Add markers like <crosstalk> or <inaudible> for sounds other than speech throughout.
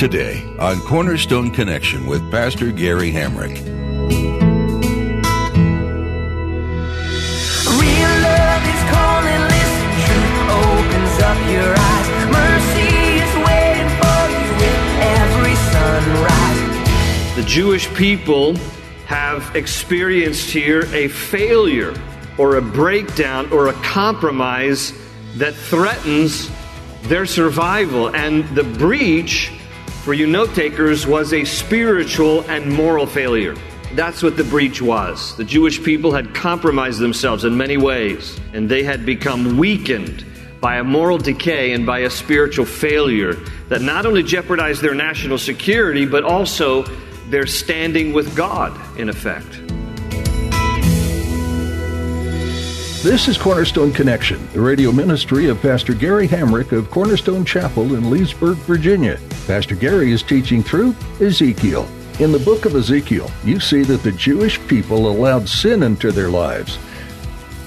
Today on Cornerstone Connection with Pastor Gary Hamrick. Real love is calling, listen, truth opens up your eyes. Mercy is waiting for you with every sunrise. The Jewish people have experienced here a failure or a breakdown or a compromise that threatens their survival. And the breach, for you note takers, was a spiritual and moral failure. That's what the breach was. The Jewish people had compromised themselves in many ways, and they had become weakened by a moral decay and by a spiritual failure that not only jeopardized their national security, but also their standing with God, in effect. This is Cornerstone Connection, the radio ministry of Pastor Gary Hamrick of Cornerstone Chapel in Leesburg, Virginia. Pastor Gary is teaching through Ezekiel. In the book of Ezekiel, you see that the Jewish people allowed sin into their lives,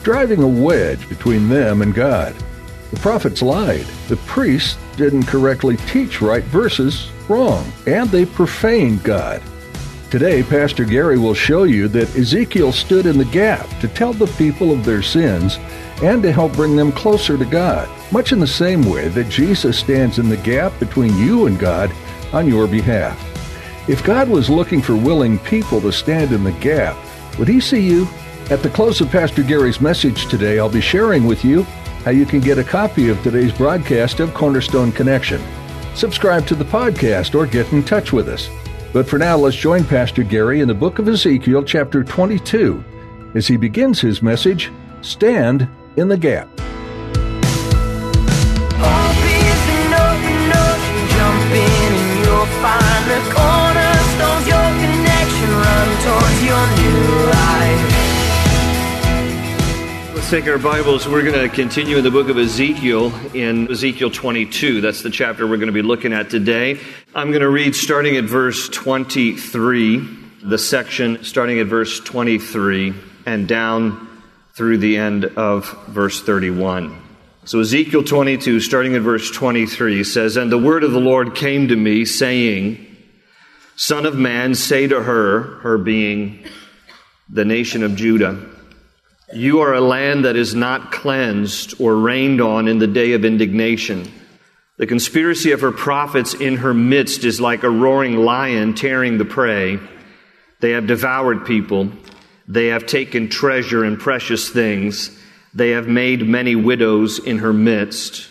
driving a wedge between them and God. The prophets lied. The priests didn't correctly teach right verses wrong, and they profaned God. Today, Pastor Gary will show you that Ezekiel stood in the gap to tell the people of their sins and to help bring them closer to God, much in the same way that Jesus stands in the gap between you and God on your behalf. If God was looking for willing people to stand in the gap, would he see you? At the close of Pastor Gary's message today, I'll be sharing with you how you can get a copy of today's broadcast of Cornerstone Connection. Subscribe to the podcast or get in touch with us. But for now, let's join Pastor Gary in the book of Ezekiel, chapter 22, as he begins his message Stand in the Gap. Take our Bibles. We're going to continue in the book of Ezekiel in Ezekiel 22. That's the chapter we're going to be looking at today. I'm going to read starting at verse 23, the section starting at verse 23 and down through the end of verse 31. So Ezekiel 22, starting at verse 23, says, And the word of the Lord came to me, saying, Son of man, say to her, her being the nation of Judah, you are a land that is not cleansed or rained on in the day of indignation. The conspiracy of her prophets in her midst is like a roaring lion tearing the prey. They have devoured people. They have taken treasure and precious things. They have made many widows in her midst.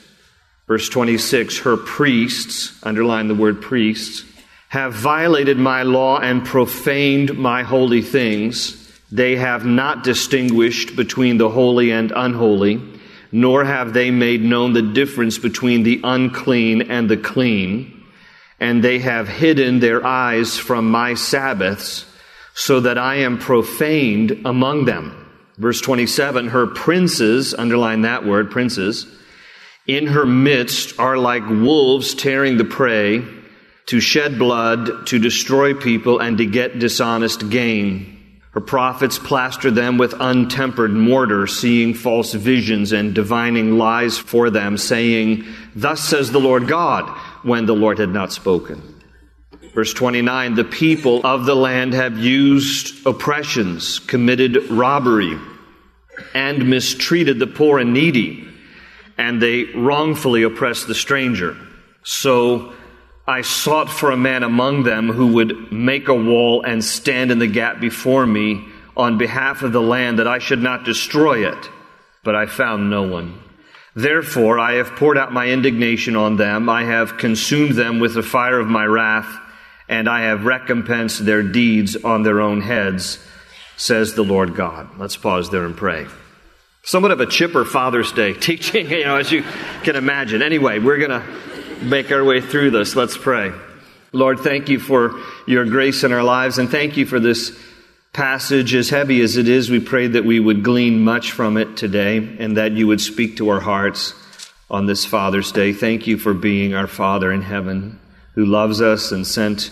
Verse 26 Her priests, underline the word priests, have violated my law and profaned my holy things. They have not distinguished between the holy and unholy, nor have they made known the difference between the unclean and the clean. And they have hidden their eyes from my Sabbaths, so that I am profaned among them. Verse 27 Her princes, underline that word, princes, in her midst are like wolves tearing the prey, to shed blood, to destroy people, and to get dishonest gain. Her prophets plaster them with untempered mortar, seeing false visions and divining lies for them, saying, Thus says the Lord God, when the Lord had not spoken. Verse 29 The people of the land have used oppressions, committed robbery, and mistreated the poor and needy, and they wrongfully oppressed the stranger. So I sought for a man among them who would make a wall and stand in the gap before me on behalf of the land that I should not destroy it. But I found no one. Therefore, I have poured out my indignation on them. I have consumed them with the fire of my wrath, and I have recompensed their deeds on their own heads, says the Lord God. Let's pause there and pray. Somewhat of a chipper Father's Day teaching, <laughs> you know, as you can imagine. Anyway, we're going to make our way through this. Let's pray. Lord, thank you for your grace in our lives, and thank you for this passage, as heavy as it is. We pray that we would glean much from it today, and that you would speak to our hearts on this Father's Day. Thank you for being our Father in heaven, who loves us and sent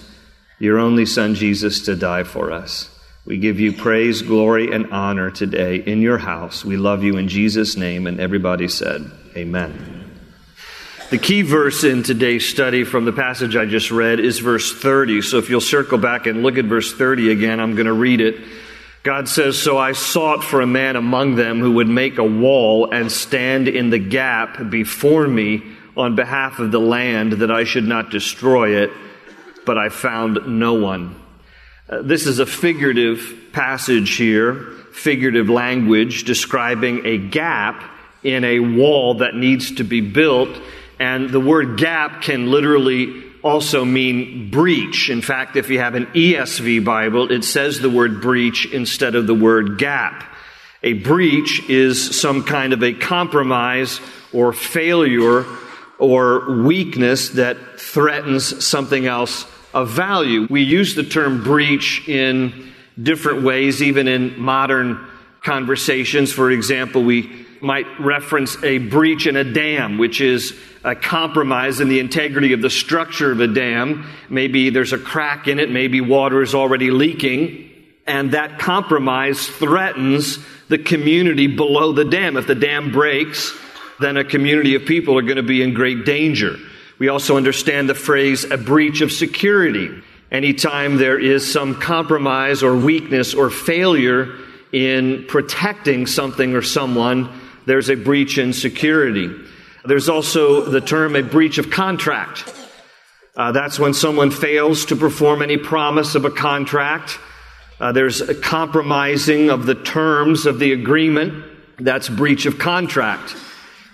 your only Son, Jesus, to die for us. We give you praise, glory, and honor today in your house. We love you in Jesus' name. And everybody said, Amen. The key verse in today's study from the passage I just read is verse 30. So if you'll circle back and look at verse 30 again, I'm going to read it. God says, So I sought for a man among them who would make a wall and stand in the gap before me on behalf of the land that I should not destroy it, but I found no one. Uh, this is a figurative passage here, figurative language describing a gap in a wall that needs to be built. And the word gap can literally also mean breach. In fact, if you have an ESV Bible, it says the word breach instead of the word gap. A breach is some kind of a compromise or failure or weakness that threatens something else of value. We use the term breach in different ways, even in modern conversations. For example, we might reference a breach in a dam, which is a compromise in the integrity of the structure of a dam. Maybe there's a crack in it, maybe water is already leaking, and that compromise threatens the community below the dam. If the dam breaks, then a community of people are going to be in great danger. We also understand the phrase a breach of security. Anytime there is some compromise or weakness or failure in protecting something or someone, there's a breach in security. There's also the term a breach of contract. Uh, that's when someone fails to perform any promise of a contract. Uh, there's a compromising of the terms of the agreement. That's breach of contract.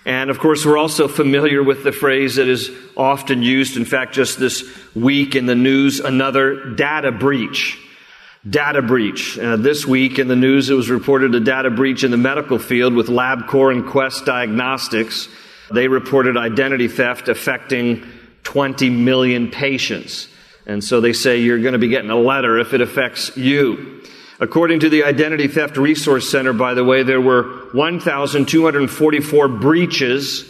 And of course, we're also familiar with the phrase that is often used. In fact, just this week in the news, another data breach. Data breach. Uh, this week in the news, it was reported a data breach in the medical field with LabCorp and Quest Diagnostics. They reported identity theft affecting 20 million patients. And so they say you're going to be getting a letter if it affects you. According to the Identity Theft Resource Center, by the way, there were 1,244 breaches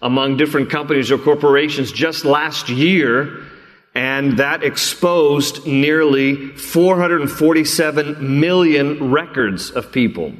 among different companies or corporations just last year, and that exposed nearly 447 million records of people.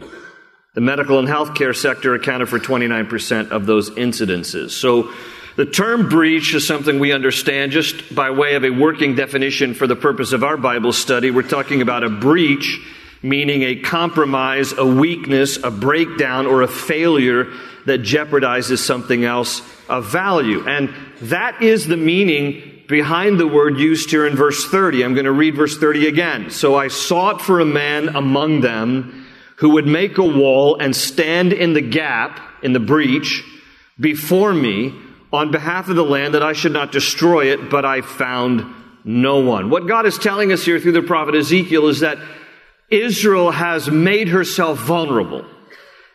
The medical and healthcare sector accounted for 29% of those incidences. So the term breach is something we understand just by way of a working definition for the purpose of our Bible study. We're talking about a breach, meaning a compromise, a weakness, a breakdown, or a failure that jeopardizes something else of value. And that is the meaning behind the word used here in verse 30. I'm going to read verse 30 again. So I sought for a man among them who would make a wall and stand in the gap, in the breach, before me on behalf of the land that I should not destroy it, but I found no one. What God is telling us here through the prophet Ezekiel is that Israel has made herself vulnerable,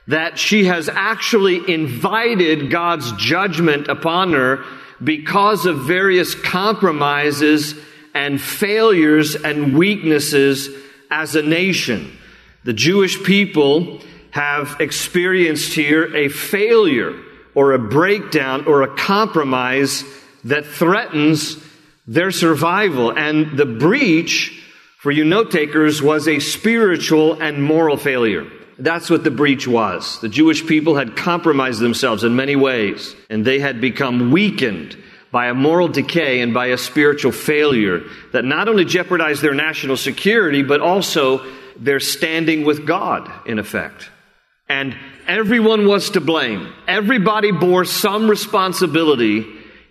that she has actually invited God's judgment upon her because of various compromises and failures and weaknesses as a nation. The Jewish people have experienced here a failure or a breakdown or a compromise that threatens their survival. And the breach, for you note takers, was a spiritual and moral failure. That's what the breach was. The Jewish people had compromised themselves in many ways, and they had become weakened by a moral decay and by a spiritual failure that not only jeopardized their national security, but also their standing with God, in effect. And everyone was to blame. Everybody bore some responsibility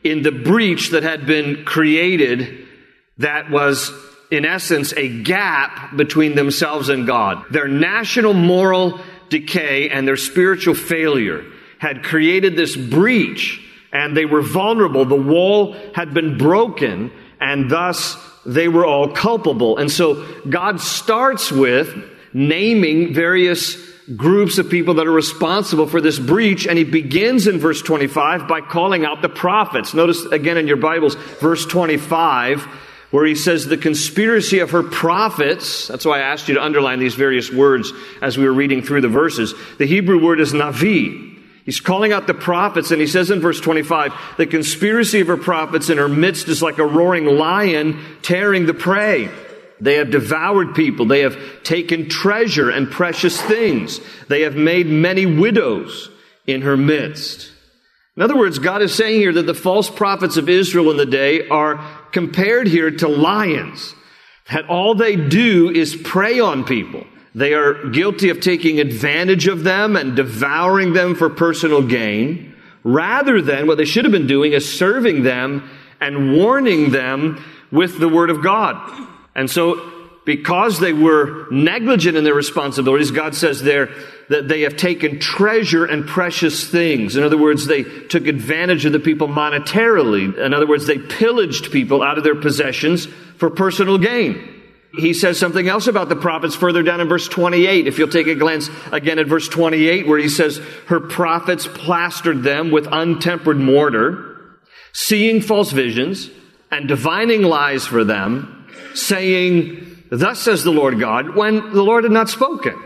in the breach that had been created that was, in essence, a gap between themselves and God. Their national moral decay and their spiritual failure had created this breach and they were vulnerable. The wall had been broken and thus they were all culpable. And so God starts with naming various groups of people that are responsible for this breach. And he begins in verse 25 by calling out the prophets. Notice again in your Bibles, verse 25, where he says the conspiracy of her prophets. That's why I asked you to underline these various words as we were reading through the verses. The Hebrew word is navi. He's calling out the prophets, and he says in verse 25, the conspiracy of her prophets in her midst is like a roaring lion tearing the prey. They have devoured people. They have taken treasure and precious things. They have made many widows in her midst. In other words, God is saying here that the false prophets of Israel in the day are compared here to lions. That all they do is prey on people. They are guilty of taking advantage of them and devouring them for personal gain, rather than what they should have been doing is serving them and warning them with the Word of God. And so, because they were negligent in their responsibilities, God says there that they have taken treasure and precious things. In other words, they took advantage of the people monetarily. In other words, they pillaged people out of their possessions for personal gain he says something else about the prophets further down in verse 28. If you'll take a glance again at verse 28, where he says, Her prophets plastered them with untempered mortar, seeing false visions and divining lies for them, saying, Thus says the Lord God, when the Lord had not spoken.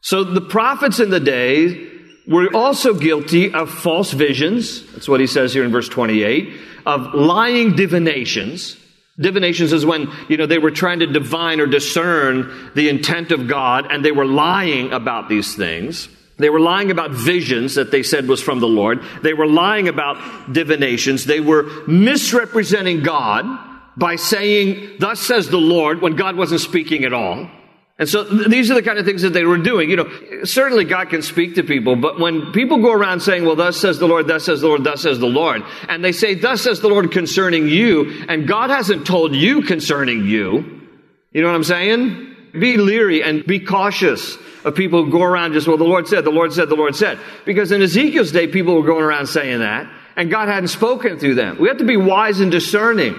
So the prophets in the day were also guilty of false visions. That's what he says here in verse 28, of lying divinations Divinations is when, you know, they were trying to divine or discern the intent of God and they were lying about these things. They were lying about visions that they said was from the Lord. They were lying about divinations. They were misrepresenting God by saying, thus says the Lord, when God wasn't speaking at all. And so th- these are the kind of things that they were doing. You know, certainly God can speak to people, but when people go around saying, well, thus says the Lord, thus says the Lord, thus says the Lord, and they say, thus says the Lord concerning you, and God hasn't told you concerning you, you know what I'm saying? Be leery and be cautious of people who go around just, well, the Lord said, the Lord said, the Lord said. Because in Ezekiel's day, people were going around saying that, and God hadn't spoken through them. We have to be wise and discerning,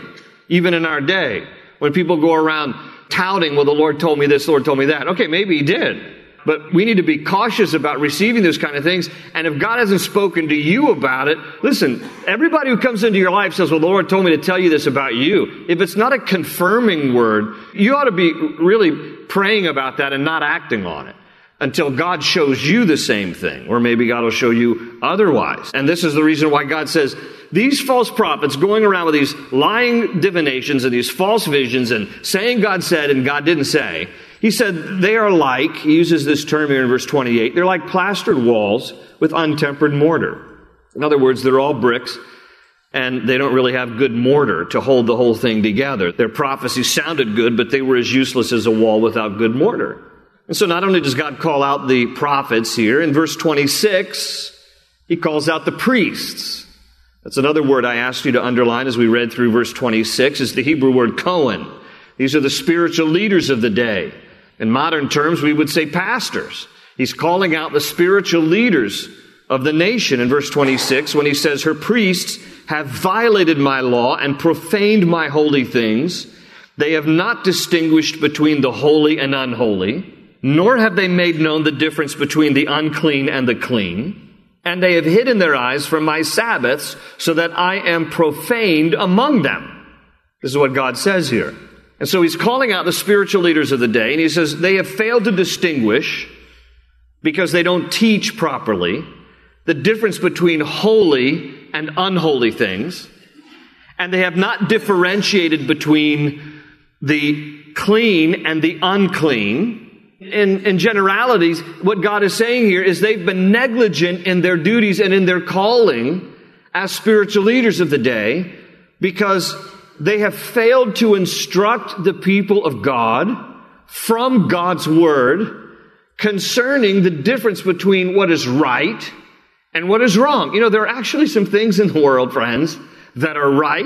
even in our day, when people go around touting, well, the Lord told me this, the Lord told me that. Okay, maybe He did. But we need to be cautious about receiving those kind of things. And if God hasn't spoken to you about it, listen, everybody who comes into your life says, well, the Lord told me to tell you this about you. If it's not a confirming word, you ought to be really praying about that and not acting on it until God shows you the same thing, or maybe God will show you otherwise. And this is the reason why God says, these false prophets going around with these lying divinations and these false visions and saying God said and God didn't say, he said they are like, he uses this term here in verse 28, they're like plastered walls with untempered mortar. In other words, they're all bricks and they don't really have good mortar to hold the whole thing together. Their prophecies sounded good, but they were as useless as a wall without good mortar. And so not only does God call out the prophets here, in verse 26, he calls out the priests. That's another word I asked you to underline as we read through verse 26 is the Hebrew word Cohen. These are the spiritual leaders of the day. In modern terms, we would say pastors. He's calling out the spiritual leaders of the nation in verse 26 when he says, Her priests have violated my law and profaned my holy things. They have not distinguished between the holy and unholy nor have they made known the difference between the unclean and the clean. And they have hidden their eyes from my Sabbaths so that I am profaned among them. This is what God says here. And so he's calling out the spiritual leaders of the day and he says they have failed to distinguish because they don't teach properly the difference between holy and unholy things. And they have not differentiated between the clean and the unclean in, in generalities, what God is saying here is they've been negligent in their duties and in their calling as spiritual leaders of the day because they have failed to instruct the people of God from God's word concerning the difference between what is right and what is wrong. You know, there are actually some things in the world, friends, that are right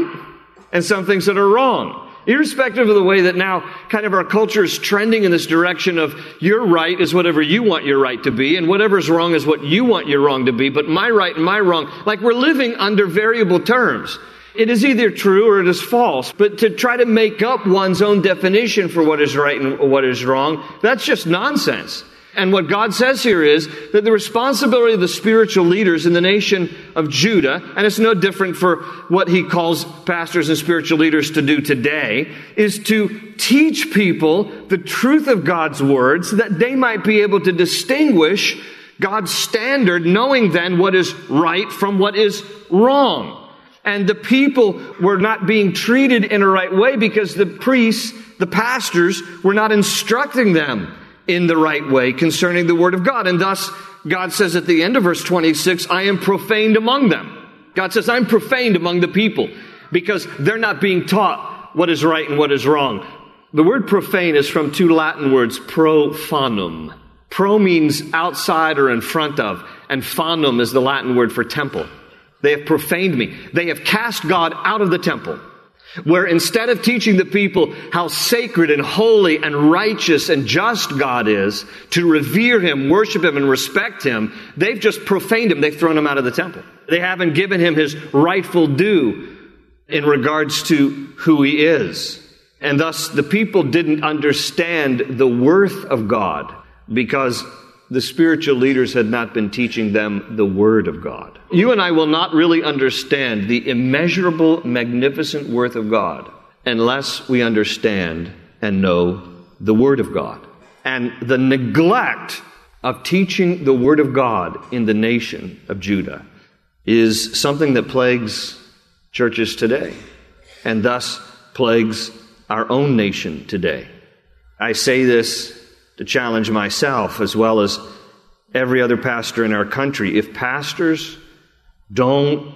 and some things that are wrong. Irrespective of the way that now kind of our culture is trending in this direction of your right is whatever you want your right to be, and whatever's wrong is what you want your wrong to be, but my right and my wrong, like we're living under variable terms. It is either true or it is false, but to try to make up one's own definition for what is right and what is wrong, that's just nonsense. And what God says here is that the responsibility of the spiritual leaders in the nation of Judah, and it's no different for what he calls pastors and spiritual leaders to do today, is to teach people the truth of God's word so that they might be able to distinguish God's standard, knowing then what is right from what is wrong. And the people were not being treated in a right way because the priests, the pastors, were not instructing them in the right way concerning the Word of God. And thus, God says at the end of verse 26, I am profaned among them. God says, I'm profaned among the people because they're not being taught what is right and what is wrong. The word profane is from two Latin words, profanum. Pro means outside or in front of, and fanum is the Latin word for temple. They have profaned me. They have cast God out of the temple. Where instead of teaching the people how sacred and holy and righteous and just God is, to revere Him, worship Him, and respect Him, they've just profaned Him. They've thrown Him out of the temple. They haven't given Him His rightful due in regards to who He is. And thus the people didn't understand the worth of God because the spiritual leaders had not been teaching them the Word of God. You and I will not really understand the immeasurable, magnificent worth of God unless we understand and know the Word of God. And the neglect of teaching the Word of God in the nation of Judah is something that plagues churches today and thus plagues our own nation today. I say this to challenge myself as well as every other pastor in our country. If pastors don't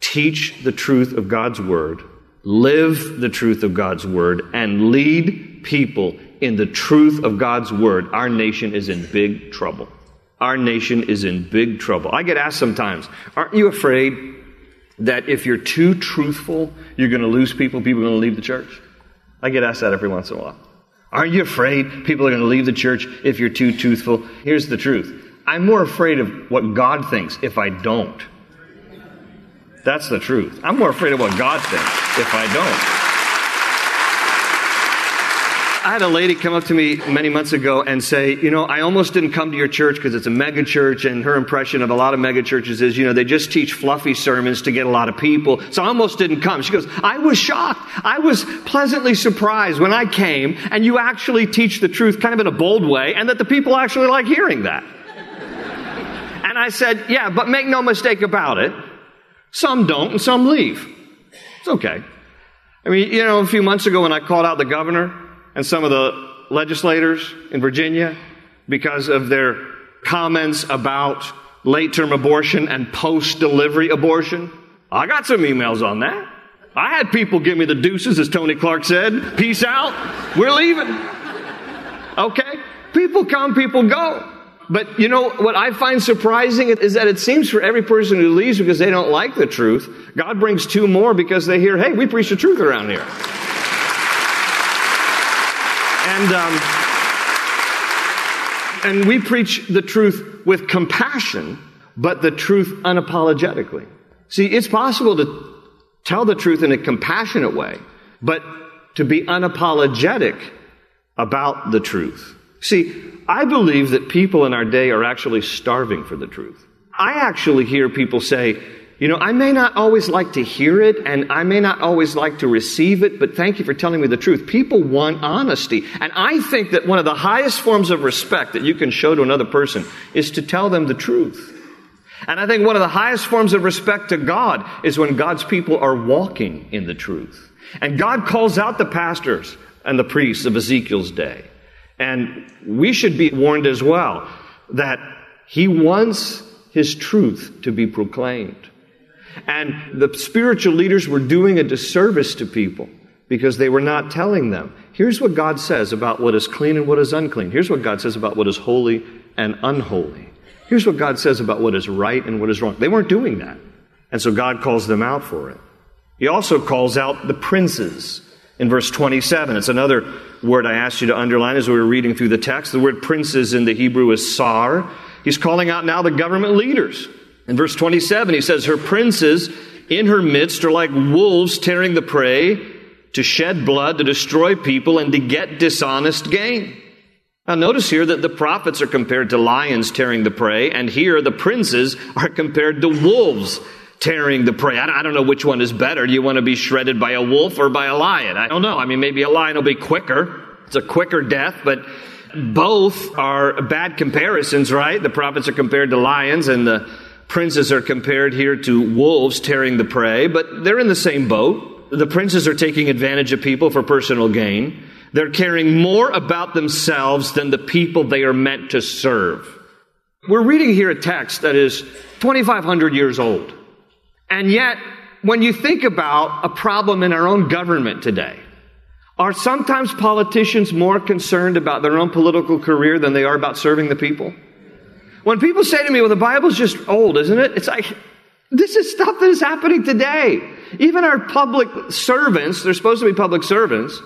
teach the truth of God's Word, live the truth of God's Word, and lead people in the truth of God's Word, our nation is in big trouble. Our nation is in big trouble. I get asked sometimes, aren't you afraid that if you're too truthful, you're going to lose people, people are going to leave the church? I get asked that every once in a while. Aren't you afraid people are going to leave the church if you're too truthful? Here's the truth. I'm more afraid of what God thinks if I don't. That's the truth. I'm more afraid of what God thinks if I don't. I had a lady come up to me many months ago and say, You know, I almost didn't come to your church because it's a mega church, and her impression of a lot of mega churches is, you know, they just teach fluffy sermons to get a lot of people. So I almost didn't come. She goes, I was shocked. I was pleasantly surprised when I came, and you actually teach the truth kind of in a bold way, and that the people actually like hearing that. and I said, Yeah, but make no mistake about it. Some don't, and some leave. It's okay. I mean, you know, a few months ago when I called out the governor, and some of the legislators in Virginia because of their comments about late term abortion and post delivery abortion. I got some emails on that. I had people give me the deuces, as Tony Clark said. Peace out. We're leaving. Okay? People come, people go. But you know what I find surprising is that it seems for every person who leaves because they don't like the truth, God brings two more because they hear, hey, we preach the truth around here. And, um, and we preach the truth with compassion, but the truth unapologetically. See, it's possible to tell the truth in a compassionate way, but to be unapologetic about the truth. See, I believe that people in our day are actually starving for the truth. I actually hear people say, you know, I may not always like to hear it and I may not always like to receive it, but thank you for telling me the truth. People want honesty. And I think that one of the highest forms of respect that you can show to another person is to tell them the truth. And I think one of the highest forms of respect to God is when God's people are walking in the truth. And God calls out the pastors and the priests of Ezekiel's day. And we should be warned as well that He wants His truth to be proclaimed. And the spiritual leaders were doing a disservice to people because they were not telling them. Here's what God says about what is clean and what is unclean. Here's what God says about what is holy and unholy. Here's what God says about what is right and what is wrong. They weren't doing that. And so God calls them out for it. He also calls out the princes in verse 27. It's another word I asked you to underline as we were reading through the text. The word princes in the Hebrew is sar. He's calling out now the government leaders. In verse 27, he says, Her princes in her midst are like wolves tearing the prey to shed blood, to destroy people, and to get dishonest gain. Now, notice here that the prophets are compared to lions tearing the prey, and here the princes are compared to wolves tearing the prey. I don't know which one is better. Do you want to be shredded by a wolf or by a lion? I don't know. I mean, maybe a lion will be quicker. It's a quicker death, but both are bad comparisons, right? The prophets are compared to lions, and the princes are compared here to wolves tearing the prey, but they're in the same boat. The princes are taking advantage of people for personal gain. They're caring more about themselves than the people they are meant to serve. We're reading here a text that is 2,500 years old. And yet, when you think about a problem in our own government today, are sometimes politicians more concerned about their own political career than they are about serving the people? When people say to me, well, the Bible's just old, isn't it? It's like, this is stuff that is happening today. Even our public servants, they're supposed to be public servants,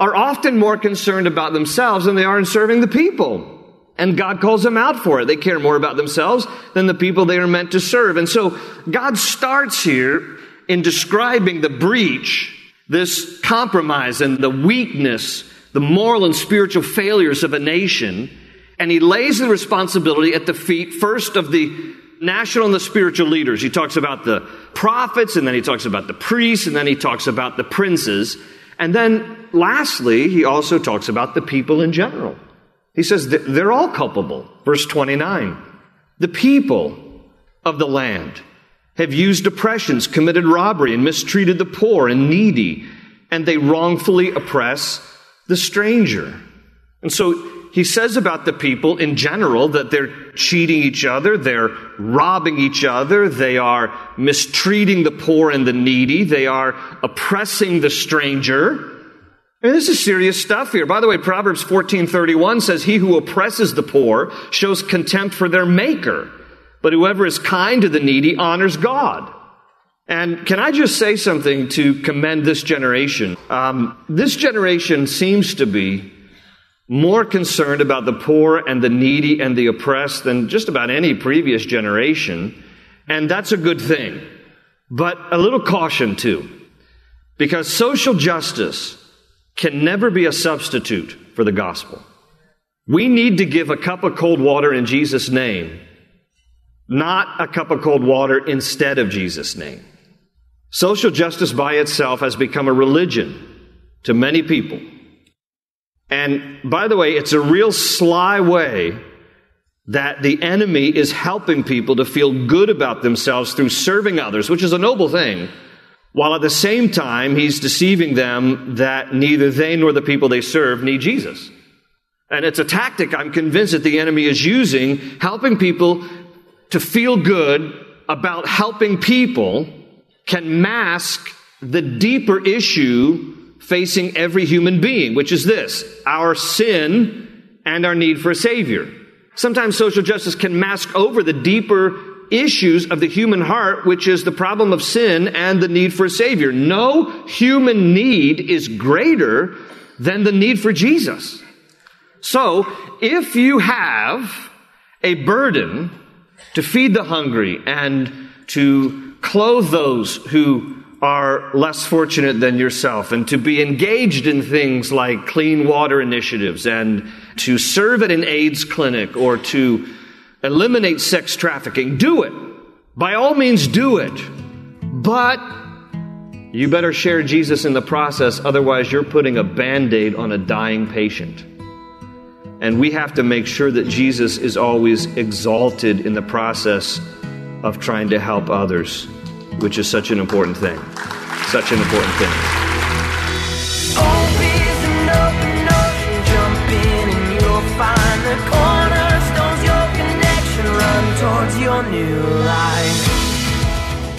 are often more concerned about themselves than they are in serving the people. And God calls them out for it. They care more about themselves than the people they are meant to serve. And so God starts here in describing the breach, this compromise and the weakness, the moral and spiritual failures of a nation. And he lays the responsibility at the feet first of the national and the spiritual leaders. He talks about the prophets, and then he talks about the priests, and then he talks about the princes. And then lastly, he also talks about the people in general. He says they're all culpable. Verse 29. The people of the land have used oppressions, committed robbery, and mistreated the poor and needy, and they wrongfully oppress the stranger. And so he says about the people in general that they're cheating each other, they're robbing each other, they are mistreating the poor and the needy, they are oppressing the stranger. And this is serious stuff here. By the way, Proverbs 14:31 says he who oppresses the poor shows contempt for their maker, but whoever is kind to the needy honors God. And can I just say something to commend this generation? Um, this generation seems to be more concerned about the poor and the needy and the oppressed than just about any previous generation. And that's a good thing. But a little caution too. Because social justice can never be a substitute for the gospel. We need to give a cup of cold water in Jesus' name, not a cup of cold water instead of Jesus' name. Social justice by itself has become a religion to many people. And by the way, it's a real sly way that the enemy is helping people to feel good about themselves through serving others, which is a noble thing, while at the same time he's deceiving them that neither they nor the people they serve need Jesus. And it's a tactic I'm convinced that the enemy is using, helping people to feel good about helping people can mask the deeper issue facing every human being, which is this our sin and our need for a Savior. Sometimes social justice can mask over the deeper issues of the human heart, which is the problem of sin and the need for a Savior. No human need is greater than the need for Jesus. So, if you have a burden to feed the hungry and to clothe those who are less fortunate than yourself and to be engaged in things like clean water initiatives and to serve at an AIDS clinic or to eliminate sex trafficking, do it. By all means, do it. But you better share Jesus in the process, otherwise, you're putting a band aid on a dying patient. And we have to make sure that Jesus is always exalted in the process of trying to help others which is such an important thing. Such an important thing.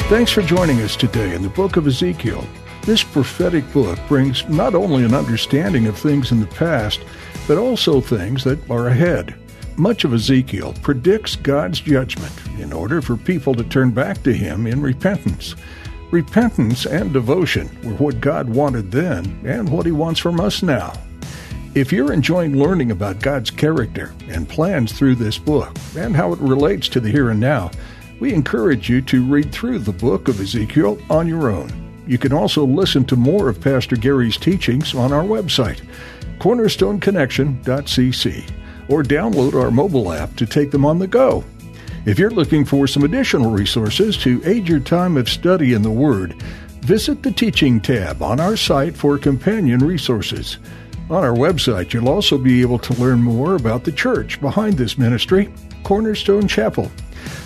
Thanks for joining us today in the book of Ezekiel. This prophetic book brings not only an understanding of things in the past, but also things that are ahead. Much of Ezekiel predicts God's judgment in order for people to turn back to Him in repentance. Repentance and devotion were what God wanted then and what He wants from us now. If you're enjoying learning about God's character and plans through this book and how it relates to the here and now, we encourage you to read through the book of Ezekiel on your own. You can also listen to more of Pastor Gary's teachings on our website cornerstoneconnection.cc or download our mobile app to take them on the go. If you're looking for some additional resources to aid your time of study in the Word, visit the Teaching tab on our site for companion resources. On our website, you'll also be able to learn more about the church behind this ministry, Cornerstone Chapel.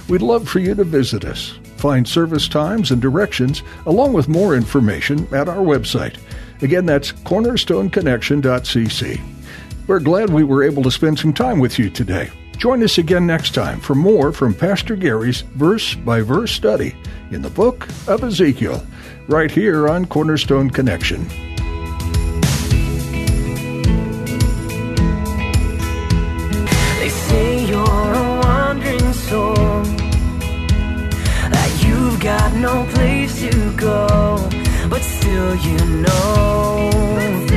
We'd love for you to visit us. Find service times and directions, along with more information, at our website. Again, that's cornerstoneconnection.cc. We're glad we were able to spend some time with you today. Join us again next time for more from Pastor Gary's verse by verse study in the book of Ezekiel, right here on Cornerstone Connection. They say you're a wandering soul, that you've got no place to go, but still you know.